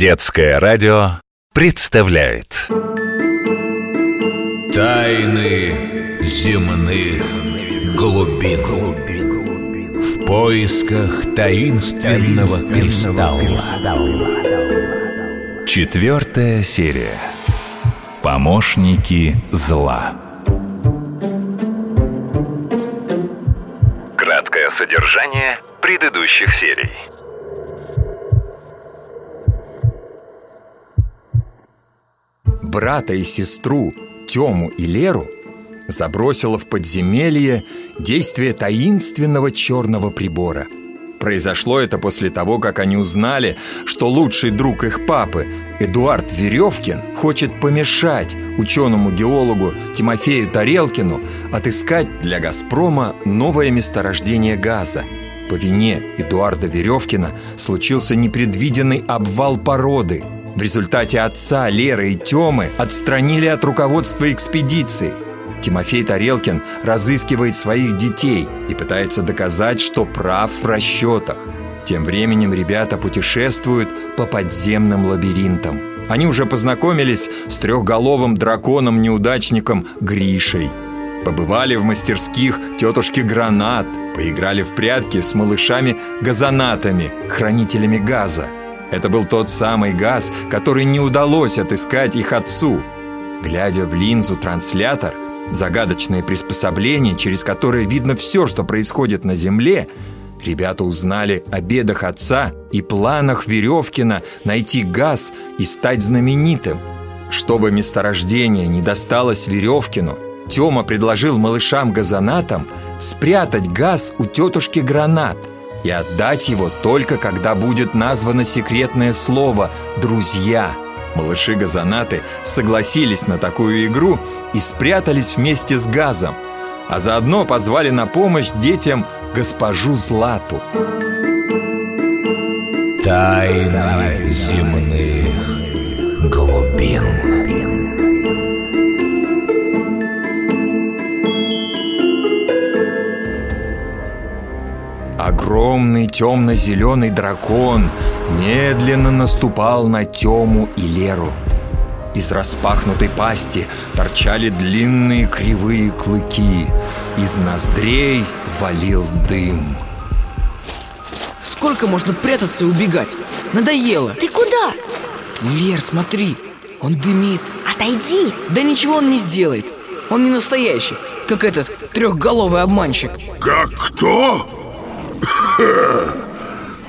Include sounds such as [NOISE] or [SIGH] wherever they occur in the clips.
Детское радио представляет. Тайны земных глубин. В поисках таинственного кристалла. Четвертая серия. Помощники зла. Краткое содержание предыдущих серий брата и сестру Тему и Леру забросило в подземелье действие таинственного черного прибора. Произошло это после того, как они узнали, что лучший друг их папы, Эдуард Веревкин, хочет помешать ученому-геологу Тимофею Тарелкину отыскать для «Газпрома» новое месторождение газа. По вине Эдуарда Веревкина случился непредвиденный обвал породы – в результате отца Леры и Тёмы отстранили от руководства экспедиции. Тимофей Тарелкин разыскивает своих детей и пытается доказать, что прав в расчетах. Тем временем ребята путешествуют по подземным лабиринтам. Они уже познакомились с трехголовым драконом-неудачником Гришей. Побывали в мастерских тетушки Гранат, поиграли в прятки с малышами-газонатами, хранителями газа. Это был тот самый газ, который не удалось отыскать их отцу. Глядя в линзу транслятор, загадочное приспособление, через которое видно все, что происходит на Земле, ребята узнали о бедах отца и планах Веревкина найти газ и стать знаменитым. Чтобы месторождение не досталось Веревкину, Тёма предложил малышам-газонатам спрятать газ у тетушки Гранат – и отдать его только когда будет названо секретное слово «друзья». Малыши-газонаты согласились на такую игру и спрятались вместе с газом, а заодно позвали на помощь детям госпожу Злату. Тайны земных глубин Огромный темно-зеленый дракон медленно наступал на Тему и Леру. Из распахнутой пасти торчали длинные кривые клыки. Из ноздрей валил дым. Сколько можно прятаться и убегать? Надоело. Ты куда? Лер, смотри, он дымит. Отойди. Да ничего он не сделает. Он не настоящий, как этот трехголовый обманщик. Как кто?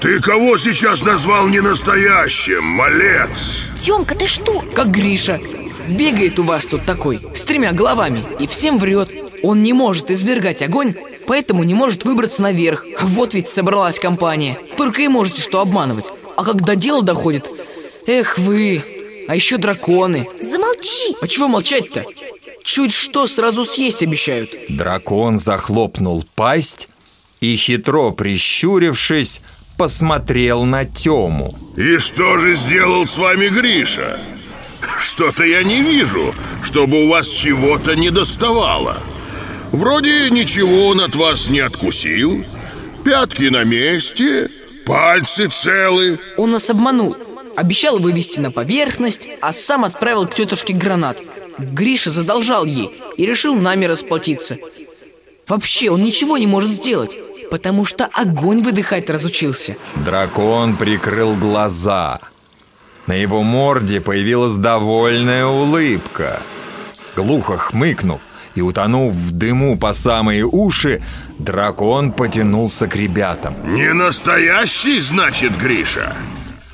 Ты кого сейчас назвал ненастоящим, малец? Тёмка, ты что? Как Гриша. Бегает у вас тут такой, с тремя головами, и всем врет. Он не может извергать огонь, поэтому не может выбраться наверх. Вот ведь собралась компания. Только и можете что обманывать. А когда дело доходит, эх вы, а еще драконы. Замолчи! А чего молчать-то? Чуть что сразу съесть обещают. Дракон захлопнул пасть и, хитро прищурившись, посмотрел на Тему. И что же сделал с вами Гриша? Что-то я не вижу, чтобы у вас чего-то не доставало. Вроде ничего он от вас не откусил. Пятки на месте, пальцы целы. Он нас обманул. Обещал вывести на поверхность, а сам отправил к тетушке гранат. Гриша задолжал ей и решил нами расплатиться. Вообще, он ничего не может сделать потому что огонь выдыхать разучился. Дракон прикрыл глаза. На его морде появилась довольная улыбка. Глухо хмыкнув и утонув в дыму по самые уши, дракон потянулся к ребятам. Не настоящий, значит, Гриша?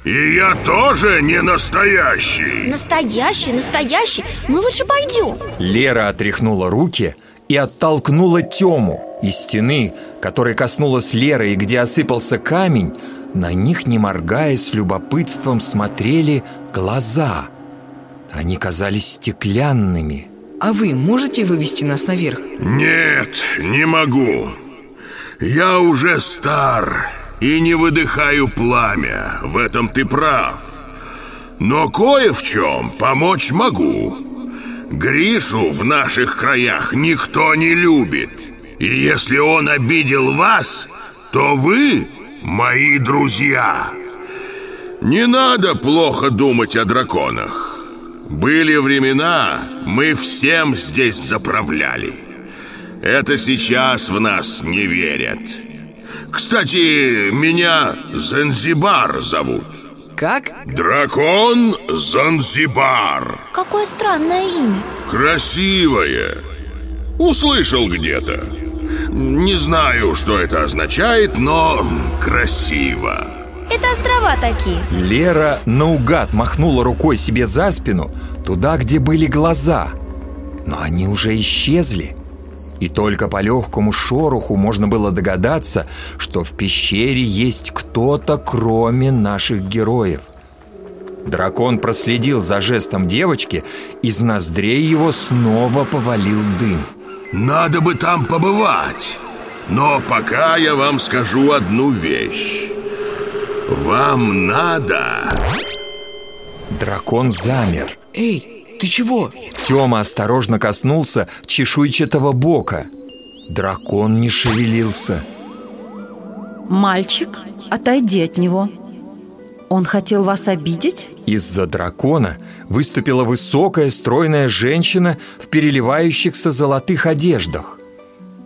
И я тоже не настоящий. Настоящий, настоящий. Мы лучше пойдем. Лера отряхнула руки и оттолкнула Тему. Из стены, которой коснулась Лера и где осыпался камень, на них, не моргая, с любопытством смотрели глаза. Они казались стеклянными. А вы можете вывести нас наверх? Нет, не могу. Я уже стар и не выдыхаю пламя. В этом ты прав. Но кое в чем помочь могу. Гришу в наших краях никто не любит. И если он обидел вас, то вы мои друзья. Не надо плохо думать о драконах. Были времена, мы всем здесь заправляли. Это сейчас в нас не верят. Кстати, меня Занзибар зовут. Как? Дракон Занзибар. Какое странное имя Красивое. Услышал где-то. Не знаю, что это означает, но красиво. Это острова такие Лера наугад махнула рукой себе за спину, туда, где были глаза. Но они уже исчезли. И только по легкому шороху можно было догадаться, что в пещере есть кто-то, кроме наших героев. Дракон проследил за жестом девочки, из ноздрей его снова повалил дым. Надо бы там побывать. Но пока я вам скажу одну вещь. Вам надо... Дракон замер. Эй, ты чего? Тёма осторожно коснулся чешуйчатого бока. Дракон не шевелился. Мальчик, отойди от него. Он хотел вас обидеть? Из-за дракона выступила высокая стройная женщина в переливающихся золотых одеждах.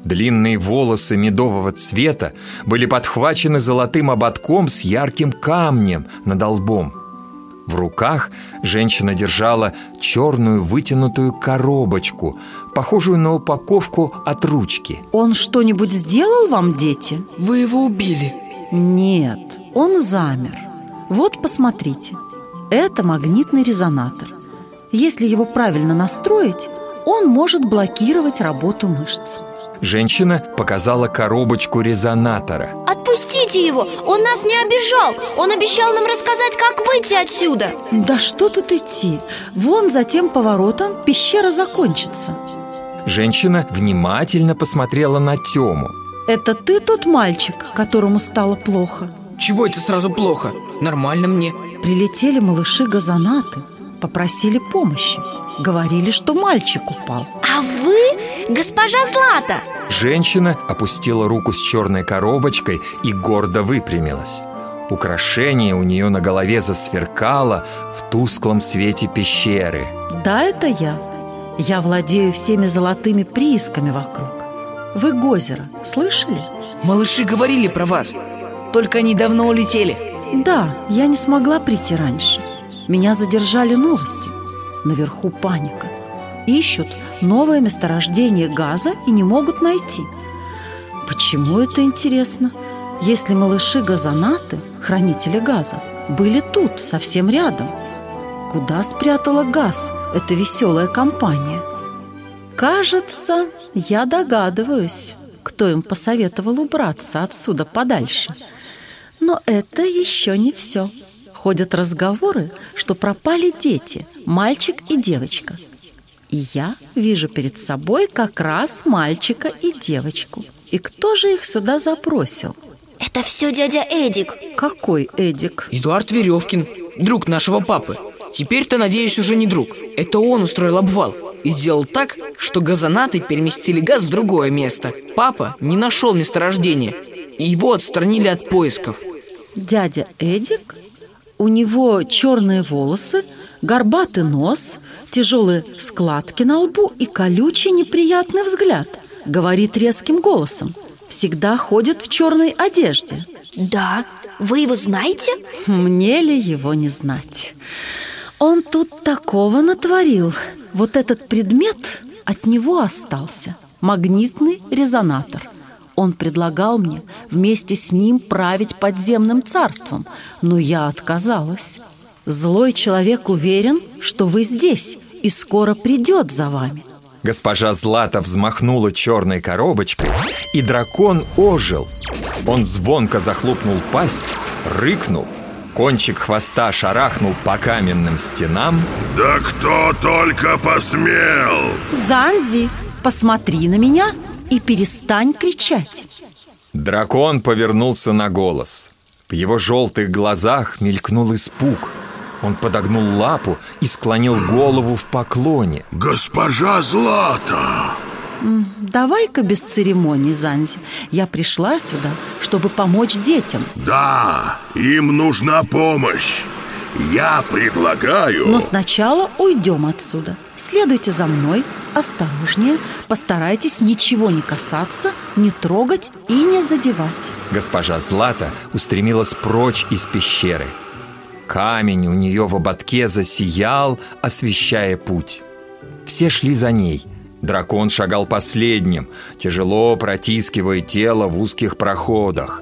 Длинные волосы медового цвета были подхвачены золотым ободком с ярким камнем над лбом. В руках женщина держала черную вытянутую коробочку, похожую на упаковку от ручки. Он что-нибудь сделал вам, дети? Вы его убили. Нет, он замер. Вот посмотрите. Это магнитный резонатор. Если его правильно настроить, он может блокировать работу мышц. Женщина показала коробочку резонатора. Отпустите его, он нас не обижал Он обещал нам рассказать, как выйти отсюда Да что тут идти? Вон за тем поворотом пещера закончится. Женщина внимательно посмотрела на Тему. Это ты тот мальчик, которому стало плохо? Чего это сразу плохо? Нормально мне. Прилетели малыши-газонаты, попросили помощи. Говорили, что мальчик упал. А вы, госпожа Злата Женщина опустила руку с черной коробочкой и гордо выпрямилась. Украшение у нее на голове засверкало в тусклом свете пещеры. Да, это я. Я владею всеми золотыми приисками вокруг. Вы Гозера слышали? Малыши говорили про вас. Только они давно улетели. Да, я не смогла прийти раньше. Меня задержали новости. Наверху паника. Ищут новое месторождение газа и не могут найти. Почему это интересно? Если малыши-газонаты, хранители газа, были тут, совсем рядом. Куда спрятала газ эта веселая компания? Кажется, я догадываюсь, кто им посоветовал убраться отсюда подальше. Но это еще не все. Ходят разговоры, что пропали дети, мальчик и девочка. И я вижу перед собой как раз мальчика и девочку. И кто же их сюда забросил? Это все дядя Эдик Какой Эдик? Эдуард Веревкин, друг нашего папы. Теперь-то, надеюсь, уже не друг. Это он устроил обвал и сделал так, что газонаты переместили газ в другое место. Папа не нашел месторождения, и его отстранили от поисков. Дядя Эдик? У него черные волосы, горбатый нос, тяжелые складки на лбу и колючий неприятный взгляд. Говорит резким голосом. Всегда ходит в черной одежде. Да, вы его знаете? Мне ли его не знать? Он тут такого натворил. Вот этот предмет от него остался. Магнитный резонатор. Он предлагал мне вместе с ним править подземным царством, но я отказалась. Злой человек уверен, что вы здесь и скоро придет за вами. Госпожа Злата взмахнула черной коробочкой, и дракон ожил. Он звонко захлопнул пасть, рыкнул, кончик хвоста шарахнул по каменным стенам, Да кто только посмел! Занзи, посмотри на меня и перестань кричать. Дракон повернулся на голос. В его желтых глазах мелькнул испуг. Он подогнул лапу и склонил голову в поклоне. Госпожа Злата! Давай-ка без церемоний, Занзи. Я пришла сюда, чтобы помочь детям. Да, им нужна помощь. Я предлагаю... Но сначала уйдем отсюда. Следуйте за мной, осторожнее, постарайтесь ничего не касаться, не трогать и не задевать. Госпожа Злата устремилась прочь из пещеры. Камень у нее в ободке засиял, освещая путь. Все шли за ней. Дракон шагал последним, тяжело протискивая тело в узких проходах.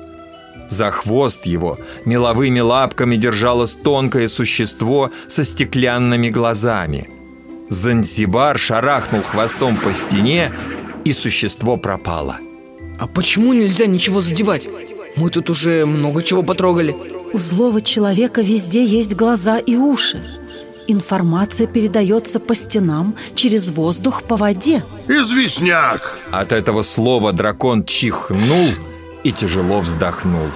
За хвост его меловыми лапками держалось тонкое существо со стеклянными глазами. Занзибар шарахнул хвостом по стене, и существо пропало. А почему нельзя ничего задевать? Мы тут уже много чего потрогали. У злого человека везде есть глаза и уши. Информация передается по стенам, через воздух, по воде. Известняк! От этого слова дракон чихнул и тяжело вздохнул.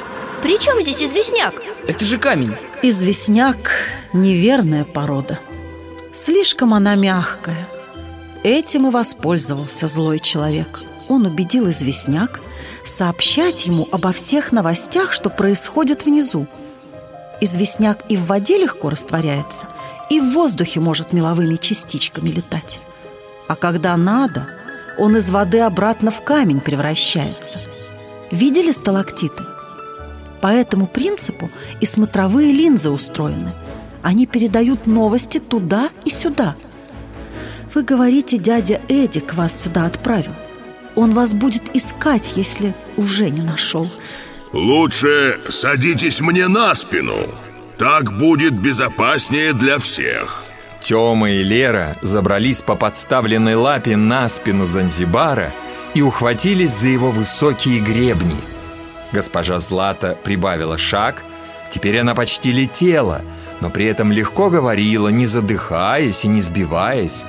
При чем здесь известняк? Это же камень. Известняк – неверная порода. Слишком она мягкая. Этим и воспользовался злой человек. Он убедил известняк сообщать ему обо всех новостях, что происходит внизу. Известняк и в воде легко растворяется, и в воздухе может меловыми частичками летать. А когда надо, он из воды обратно в камень превращается. Видели сталактиты? По этому принципу и смотровые линзы устроены. Они передают новости туда и сюда. Вы говорите, дядя Эдик вас сюда отправил. Он вас будет искать, если уже не нашел. Лучше садитесь мне на спину. Так будет безопаснее для всех. Тёма и Лера забрались по подставленной лапе на спину Занзибара и ухватились за его высокие гребни. Госпожа Злата прибавила шаг, теперь она почти летела, но при этом легко говорила, не задыхаясь и не сбиваясь.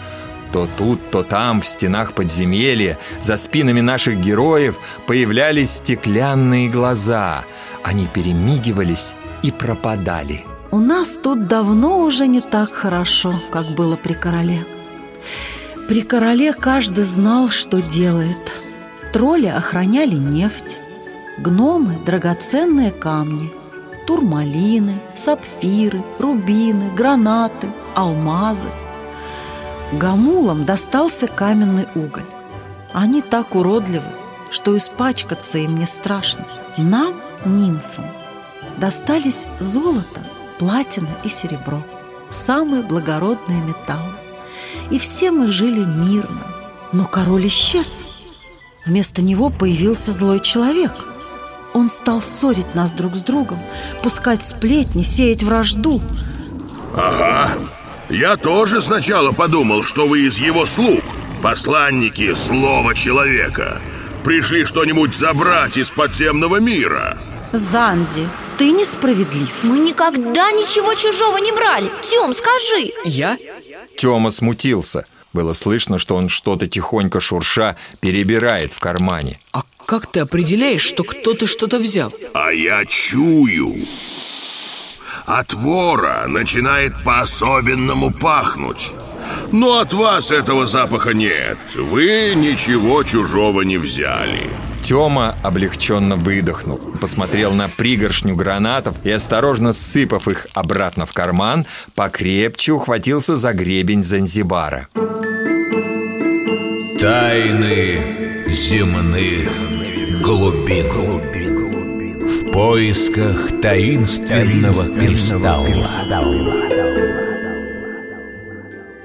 То тут, то там, в стенах подземелья, за спинами наших героев появлялись стеклянные глаза. Они перемигивались и пропадали. У нас тут давно уже не так хорошо, как было при короле. При короле каждый знал, что делает. Тролли охраняли нефть, гномы – драгоценные камни, турмалины, сапфиры, рубины, гранаты, алмазы. Гамулам достался каменный уголь. Они так уродливы, что испачкаться им не страшно. Нам, нимфам, достались золото, платина и серебро, самые благородные металлы. И все мы жили мирно. Но король исчез. Вместо него появился злой человек. Он стал ссорить нас друг с другом, пускать сплетни, сеять вражду. Ага, я тоже сначала подумал, что вы из его слуг, посланники злого человека. Пришли что-нибудь забрать из подземного мира. Занзи, ты несправедлив. Мы никогда ничего чужого не брали. Тем, скажи. Я? Тёма смутился. Было слышно, что он что-то тихонько шурша перебирает в кармане. А как ты определяешь, что кто-то что-то взял? А я чую. От вора начинает по-особенному пахнуть. Но от вас этого запаха нет. Вы ничего чужого не взяли. Тёма облегченно выдохнул, посмотрел на пригоршню гранатов и, осторожно сыпав их обратно в карман, покрепче ухватился за гребень Занзибара. Тайны земных глубин В поисках таинственного кристалла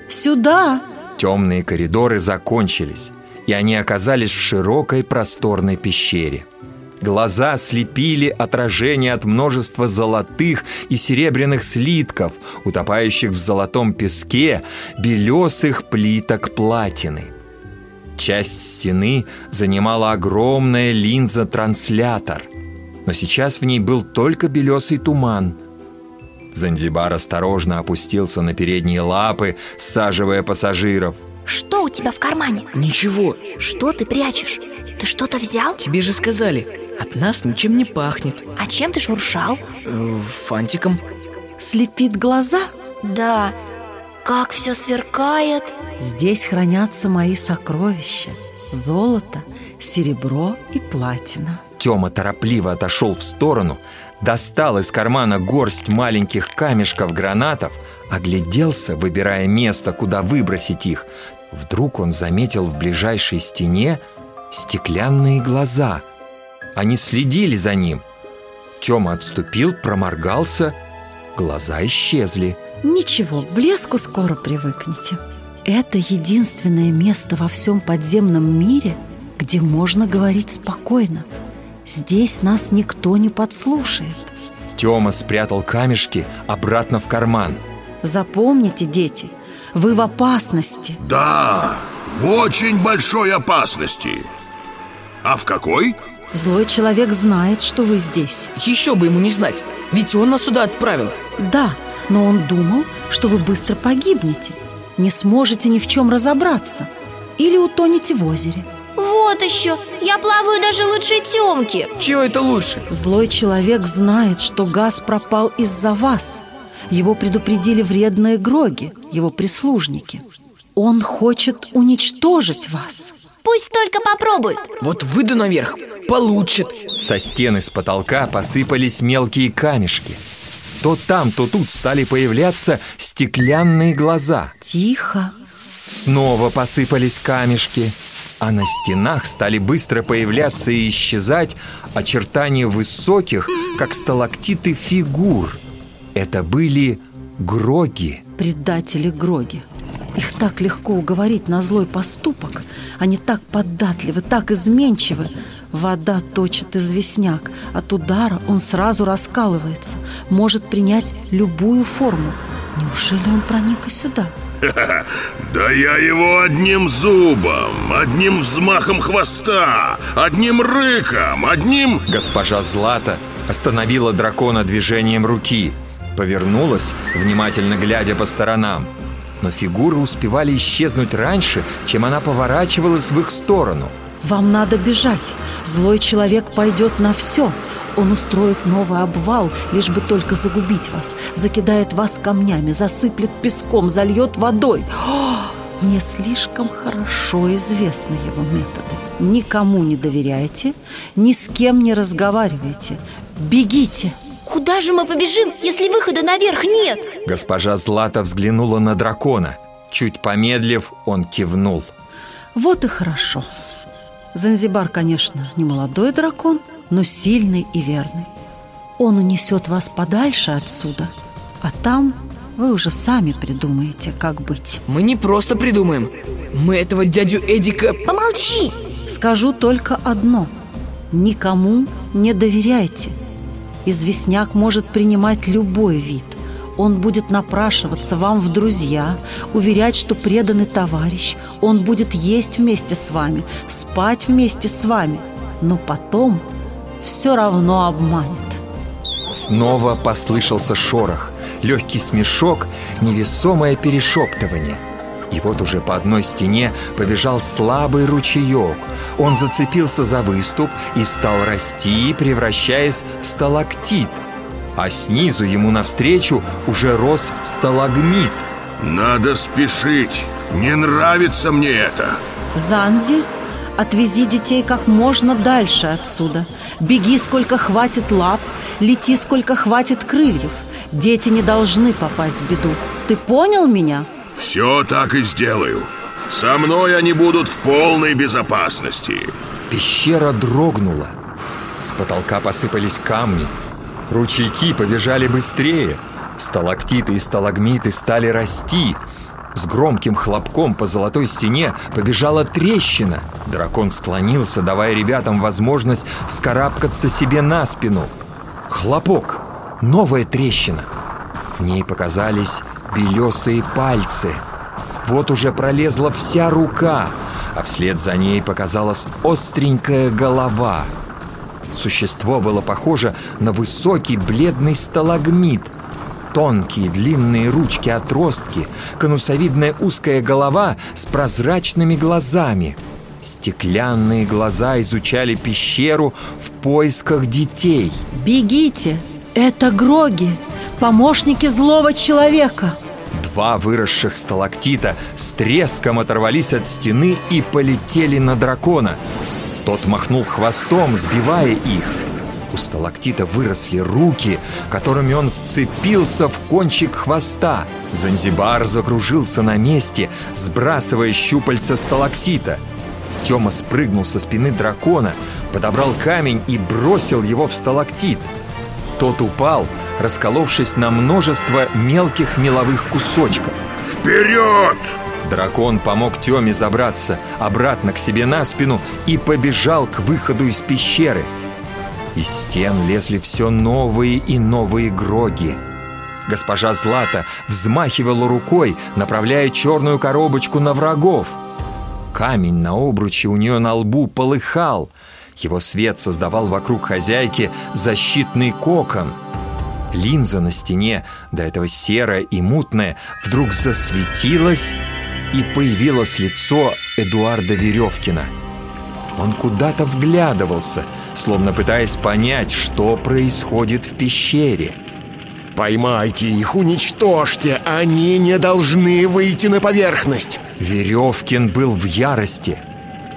Сюда! Темные коридоры закончились, и они оказались в широкой просторной пещере. Глаза слепили отражение от множества золотых и серебряных слитков, утопающих в золотом песке белесых плиток платины. Часть стены занимала огромная линза-транслятор, но сейчас в ней был только белесый туман. Занзибар осторожно опустился на передние лапы, саживая пассажиров. Что у тебя в кармане? Ничего. Что ты прячешь? Ты что-то взял? Тебе же сказали, от нас ничем не пахнет. А чем ты шуршал? Э, фантиком. Слепит глаза? Да, как все сверкает. Здесь хранятся мои сокровища. Золото, серебро и платина Тёма торопливо отошел в сторону, достал из кармана горсть маленьких камешков гранатов, огляделся, выбирая место, куда выбросить их. Вдруг он заметил в ближайшей стене стеклянные глаза. Они следили за ним. Тёма отступил, проморгался, глаза исчезли. Ничего, блеску скоро привыкнете Это единственное место во всем подземном мире, где можно говорить спокойно Здесь нас никто не подслушает Тёма спрятал камешки обратно в карман Запомните, дети, вы в опасности. Да, в очень большой опасности. А в какой? Злой человек знает, что вы здесь. Еще бы ему не знать, ведь он нас сюда отправил. Да, но он думал, что вы быстро погибнете. Не сможете ни в чем разобраться. Или утонете в озере. Вот еще, я плаваю даже лучше Темки Чего это лучше? Злой человек знает, что газ пропал из-за вас Его предупредили вредные Гроги, его прислужники. Он хочет уничтожить вас. Пусть только попробует. Вот выйду наверх, получит. Со стены с потолка посыпались мелкие камешки. То там, то тут стали появляться стеклянные глаза. Тихо. Снова посыпались камешки А на стенах стали быстро появляться и исчезать Очертания высоких, как сталактиты фигур Это были гроги. Предатели Гроги. Их так легко уговорить на злой поступок. Они так податливы, так изменчивы. Вода точит известняк. От удара он сразу раскалывается. Может принять любую форму. Неужели он проник и сюда? [LAUGHS] Да я его одним зубом, одним взмахом хвоста, одним рыком, одним... Госпожа Злата остановила дракона движением руки Повернулась, внимательно глядя по сторонам. Но фигуры успевали исчезнуть раньше, чем она поворачивалась в их сторону. Вам надо бежать. Злой человек пойдет на все Он устроит новый обвал, лишь бы только загубить вас. Закидает вас камнями, засыплет песком, зальет водой. О, [GASPS] Мне слишком хорошо известны его методы. Никому не доверяйте, ни с кем не разговаривайте. Бегите! Куда же мы побежим, если выхода наверх нет? Госпожа Злата взглянула на дракона. Чуть помедлив, он кивнул. Вот и хорошо. Занзибар, конечно, не молодой дракон, но сильный и верный. Он унесет вас подальше отсюда А там вы уже сами придумаете, как быть. Мы не просто придумаем. Мы этого дядю Эдика Помолчи! Скажу только одно. Никому не доверяйте Известняк может принимать любой вид. Он будет напрашиваться вам в друзья Уверять, что преданный товарищ. Он будет есть вместе с вами Спать вместе с вами. Но потом все равно обманет. Снова послышался шорох. Легкий смешок, невесомое перешептывание И вот уже по одной стене побежал слабый ручеек. Он зацепился за выступ и стал расти, превращаясь в сталактит. А снизу ему навстречу уже рос сталагмит. Надо спешить, не нравится мне это. Занзи, отвези детей как можно дальше отсюда. Беги, сколько хватит лап Лети, сколько хватит крыльев. Дети не должны попасть в беду. Ты понял меня? Все так и сделаю. Со мной они будут в полной безопасности. Пещера дрогнула. С потолка посыпались камни. Ручейки побежали быстрее. Сталактиты и сталагмиты стали расти. С громким хлопком по золотой стене побежала трещина. Дракон склонился, давая ребятам возможность вскарабкаться себе на спину. Хлопок, новая трещина. В ней показались белесые пальцы. Вот уже пролезла вся рука А вслед за ней показалась остренькая голова. Существо было похоже на высокий бледный сталагмит. Тонкие длинные ручки-отростки Конусовидная узкая голова с прозрачными глазами. Стеклянные глаза изучали пещеру в поисках детей. Бегите! Это Гроги, помощники злого человека Два выросших сталактита с треском оторвались от стены и полетели на дракона. Тот махнул хвостом, сбивая их. У сталактита выросли руки, которыми он вцепился в кончик хвоста. Занзибар закружился на месте, сбрасывая щупальца сталактита. Тёма спрыгнул со спины дракона, подобрал камень и бросил его в сталактит. Тот упал, расколовшись на множество мелких меловых кусочков. Вперед! Дракон помог Тёме забраться обратно к себе на спину и побежал к выходу из пещеры. Из стен лезли все новые и новые гроги. Госпожа Злата взмахивала рукой, направляя черную коробочку на врагов. Камень на обруче у нее на лбу полыхал. Его свет создавал вокруг хозяйки защитный кокон. Линза на стене, до этого серая и мутная, вдруг засветилась и появилось лицо Эдуарда Веревкина. Он куда-то вглядывался, словно пытаясь понять, что происходит в пещере. Поймайте их, уничтожьте, они не должны выйти на поверхность. Веревкин был в ярости.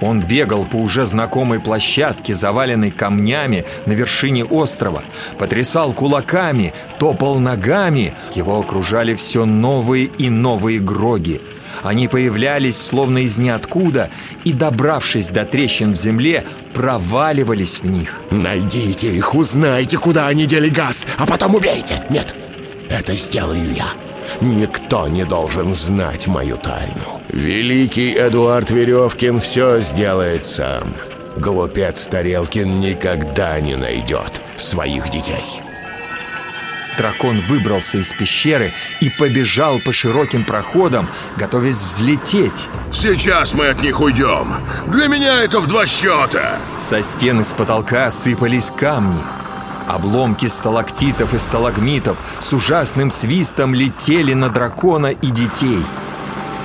Он бегал по уже знакомой площадке, заваленной камнями на вершине острова, потрясал кулаками, топал ногами. Его окружали все новые и новые гроги. Они появлялись словно из ниоткуда и, добравшись до трещин в земле, проваливались в них. Найдите их, узнайте, куда они дели газ, а потом убейте. Нет, это сделаю я. Никто не должен знать мою тайну. Великий Эдуард Веревкин все сделает сам. Глупец Тарелкин никогда не найдет своих детей. Дракон выбрался из пещеры и побежал по широким проходам, готовясь взлететь. Сейчас мы от них уйдем. Для меня это в два счета. Со стены с потолка сыпались камни. Обломки сталактитов и сталагмитов с ужасным свистом летели на дракона и детей.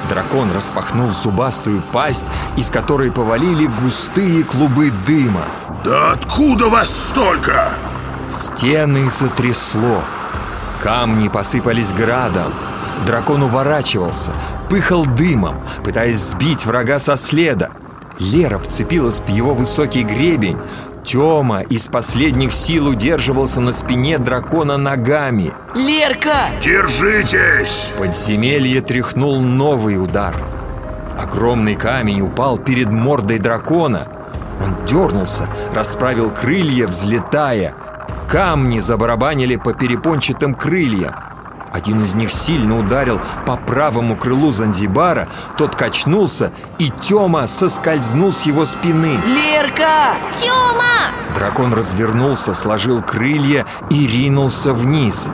Дракон распахнул зубастую пасть, из которой повалили густые клубы дыма. Да откуда вас столько? Стены затрясло. Камни посыпались градом. Дракон уворачивался, пыхал дымом, пытаясь сбить врага со следа. Лера вцепилась в его высокий гребень. Тёма из последних сил удерживался на спине дракона ногами. Лерка! Держитесь! Подземелье тряхнул новый удар. Огромный камень упал перед мордой дракона. Он дернулся, расправил крылья, взлетая. Камни забарабанили по перепончатым крыльям. Один из них сильно ударил по правому крылу Занзибара, тот качнулся, и Тёма соскользнул с его спины. Лерка! Тёма! Дракон развернулся, сложил крылья и ринулся вниз.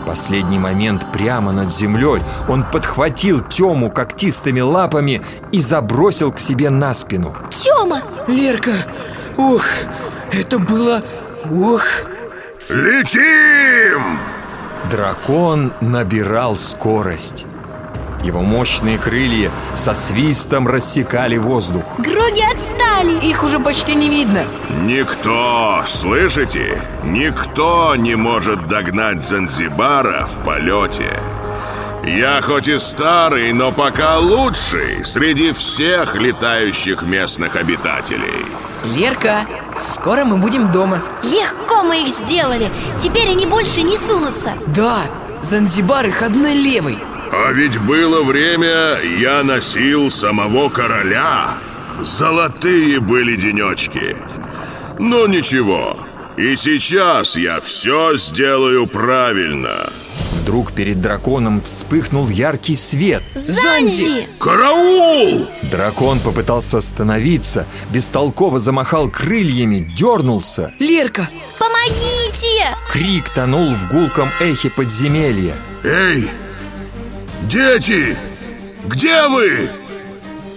В последний момент прямо над землей он подхватил Тему когтистыми лапами и забросил к себе на спину. Тёма! Лерка! Ух, это было... Ух! Летим! Дракон набирал скорость. Его мощные крылья со свистом рассекали воздух. Гроги отстали! Их уже почти не видно. Никто, слышите? Никто не может догнать Занзибара в полете. Я хоть и старый, но пока лучший среди всех летающих местных обитателей. Лерка, скоро мы будем дома. Легко мы их сделали! Теперь они больше не сунутся! Да, Занзибар их одной левой. А ведь было время, я носил самого короля. Золотые были денечки. Но ничего, и сейчас я все сделаю правильно. Вдруг перед драконом вспыхнул яркий свет. Занзи! Караул! Дракон попытался остановиться, бестолково замахал крыльями, дернулся. Лерка! Помогите! Крик тонул в гулком эхе подземелья. Эй, дети, где вы?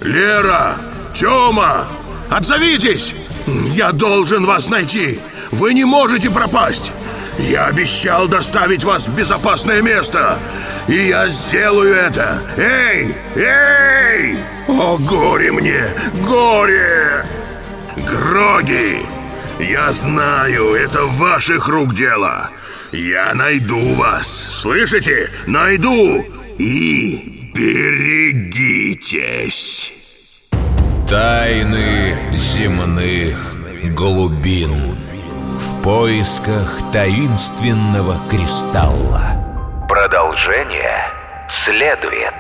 Лера, Тёма, отзовитесь! Я должен вас найти! Вы не можете пропасть! Я обещал доставить вас в безопасное место! И я сделаю это! Эй! Эй! О, горе мне! Горе! Гроги! Я знаю, это ваших рук дело! Я найду вас! Слышите? Найду! и берегитесь. Тайны земных глубин В поисках таинственного кристалла Продолжение следует.